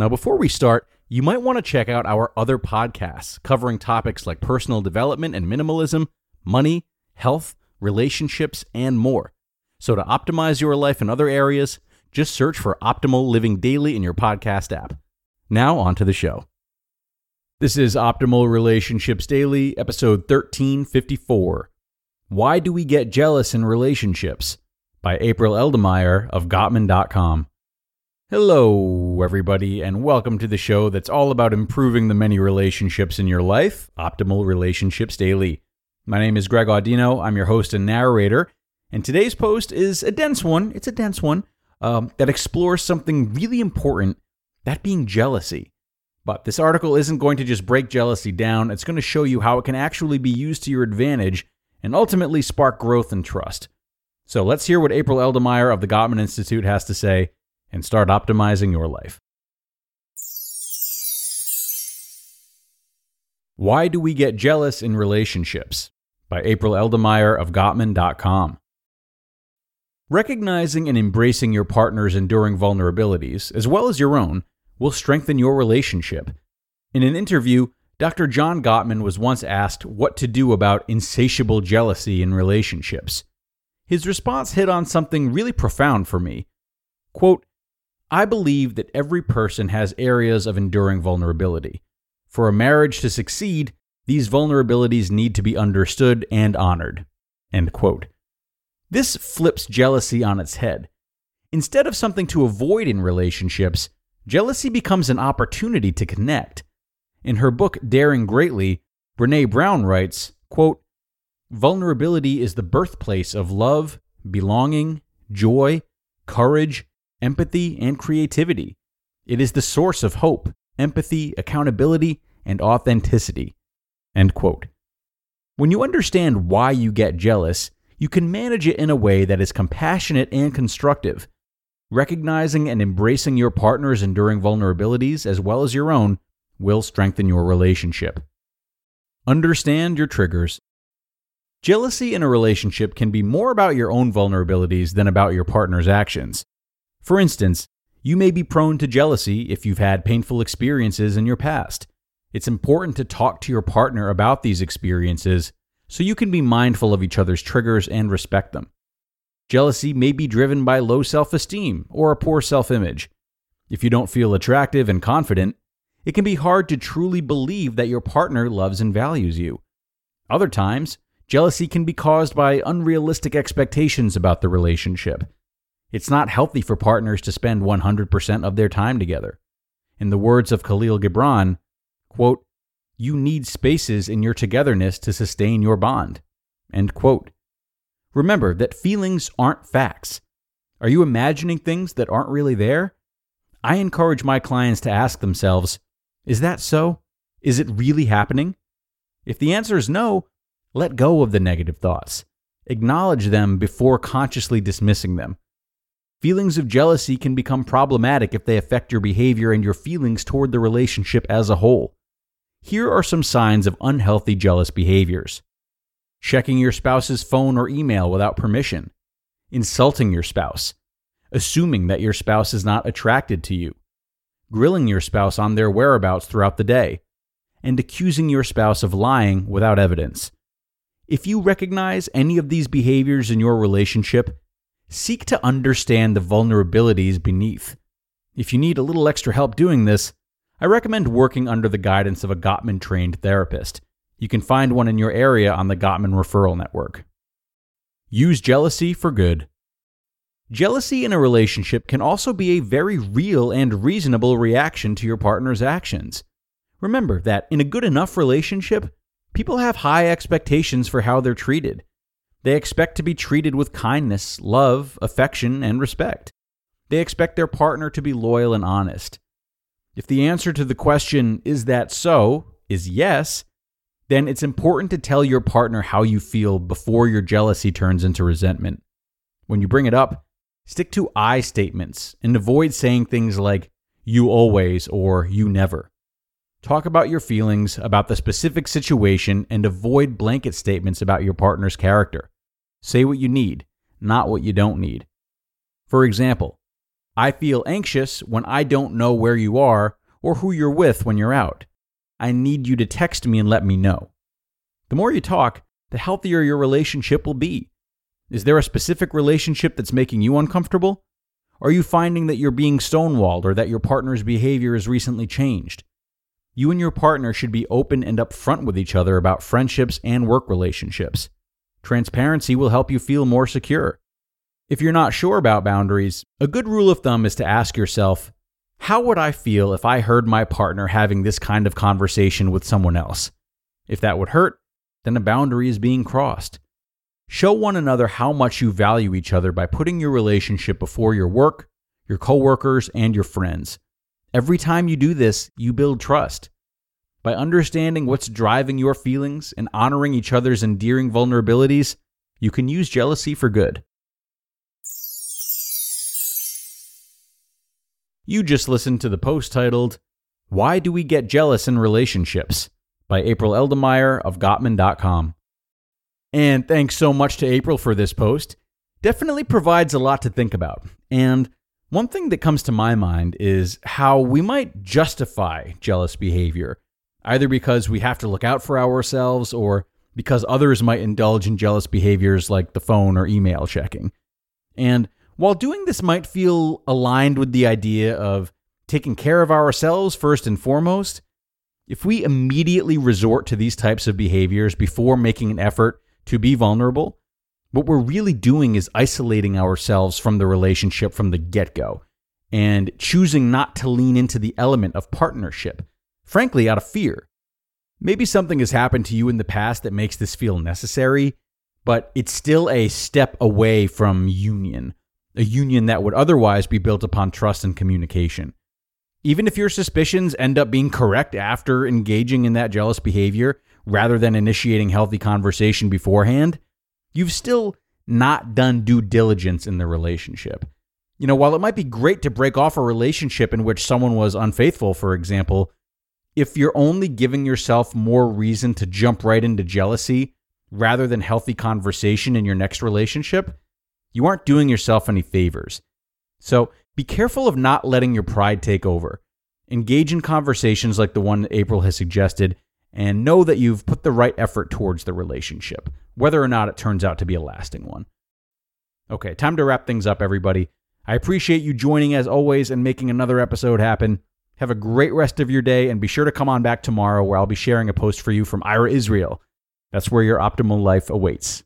Now, before we start, you might want to check out our other podcasts covering topics like personal development and minimalism, money, health, relationships, and more. So, to optimize your life in other areas, just search for Optimal Living Daily in your podcast app. Now, on to the show. This is Optimal Relationships Daily, episode 1354 Why Do We Get Jealous in Relationships? by April Eldemire of Gottman.com. Hello, everybody, and welcome to the show that's all about improving the many relationships in your life, Optimal Relationships Daily. My name is Greg Audino. I'm your host and narrator, and today's post is a dense one. It's a dense one um, that explores something really important that being jealousy. But this article isn't going to just break jealousy down, it's going to show you how it can actually be used to your advantage and ultimately spark growth and trust. So let's hear what April Eldemire of the Gottman Institute has to say and start optimizing your life. Why Do We Get Jealous in Relationships? by April Eldemire of Gottman.com. Recognizing and embracing your partner's enduring vulnerabilities, as well as your own, will strengthen your relationship. In an interview, Dr. John Gottman was once asked what to do about insatiable jealousy in relationships. His response hit on something really profound for me. Quote, I believe that every person has areas of enduring vulnerability. For a marriage to succeed, these vulnerabilities need to be understood and honored. This flips jealousy on its head. Instead of something to avoid in relationships, jealousy becomes an opportunity to connect. In her book Daring Greatly, Brene Brown writes, quote, Vulnerability is the birthplace of love, belonging, joy, courage, empathy, and creativity. It is the source of hope, empathy, accountability, and authenticity. End quote. When you understand why you get jealous, you can manage it in a way that is compassionate and constructive. Recognizing and embracing your partner's enduring vulnerabilities as well as your own will strengthen your relationship. Understand your triggers. Jealousy in a relationship can be more about your own vulnerabilities than about your partner's actions. For instance, you may be prone to jealousy if you've had painful experiences in your past. It's important to talk to your partner about these experiences so you can be mindful of each other's triggers and respect them. Jealousy may be driven by low self esteem or a poor self image. If you don't feel attractive and confident, it can be hard to truly believe that your partner loves and values you. Other times, jealousy can be caused by unrealistic expectations about the relationship. It's not healthy for partners to spend 100% of their time together. In the words of Kahlil Gibran, quote, you need spaces in your togetherness to sustain your bond. End quote. Remember that feelings aren't facts. Are you imagining things that aren't really there? I encourage my clients to ask themselves Is that so? Is it really happening? If the answer is no, let go of the negative thoughts. Acknowledge them before consciously dismissing them. Feelings of jealousy can become problematic if they affect your behavior and your feelings toward the relationship as a whole. Here are some signs of unhealthy jealous behaviors. Checking your spouse's phone or email without permission, insulting your spouse, assuming that your spouse is not attracted to you, grilling your spouse on their whereabouts throughout the day, and accusing your spouse of lying without evidence. If you recognize any of these behaviors in your relationship, seek to understand the vulnerabilities beneath. If you need a little extra help doing this, I recommend working under the guidance of a Gottman trained therapist. You can find one in your area on the Gottman Referral Network. Use jealousy for good. Jealousy in a relationship can also be a very real and reasonable reaction to your partner's actions. Remember that in a good enough relationship, people have high expectations for how they're treated. They expect to be treated with kindness, love, affection, and respect. They expect their partner to be loyal and honest. If the answer to the question, is that so, is yes, then it's important to tell your partner how you feel before your jealousy turns into resentment. When you bring it up, stick to I statements and avoid saying things like, you always or you never. Talk about your feelings about the specific situation and avoid blanket statements about your partner's character. Say what you need, not what you don't need. For example, I feel anxious when I don't know where you are or who you're with when you're out. I need you to text me and let me know. The more you talk, the healthier your relationship will be. Is there a specific relationship that's making you uncomfortable? Are you finding that you're being stonewalled or that your partner's behavior has recently changed? You and your partner should be open and upfront with each other about friendships and work relationships. Transparency will help you feel more secure. If you're not sure about boundaries, a good rule of thumb is to ask yourself, how would I feel if I heard my partner having this kind of conversation with someone else? If that would hurt, then a boundary is being crossed. Show one another how much you value each other by putting your relationship before your work, your coworkers, and your friends. Every time you do this, you build trust. By understanding what's driving your feelings and honoring each other's endearing vulnerabilities, you can use jealousy for good. You just listened to the post titled, Why Do We Get Jealous in Relationships? by April Eldemire of Gottman.com. And thanks so much to April for this post. Definitely provides a lot to think about. And one thing that comes to my mind is how we might justify jealous behavior, either because we have to look out for ourselves or because others might indulge in jealous behaviors like the phone or email checking. And while doing this might feel aligned with the idea of taking care of ourselves first and foremost, if we immediately resort to these types of behaviors before making an effort to be vulnerable, what we're really doing is isolating ourselves from the relationship from the get go and choosing not to lean into the element of partnership, frankly, out of fear. Maybe something has happened to you in the past that makes this feel necessary, but it's still a step away from union, a union that would otherwise be built upon trust and communication. Even if your suspicions end up being correct after engaging in that jealous behavior, rather than initiating healthy conversation beforehand, you've still not done due diligence in the relationship. You know, while it might be great to break off a relationship in which someone was unfaithful, for example, if you're only giving yourself more reason to jump right into jealousy rather than healthy conversation in your next relationship, you aren't doing yourself any favors. So be careful of not letting your pride take over. Engage in conversations like the one April has suggested and know that you've put the right effort towards the relationship, whether or not it turns out to be a lasting one. Okay, time to wrap things up, everybody. I appreciate you joining as always and making another episode happen. Have a great rest of your day and be sure to come on back tomorrow where I'll be sharing a post for you from Ira Israel. That's where your optimal life awaits.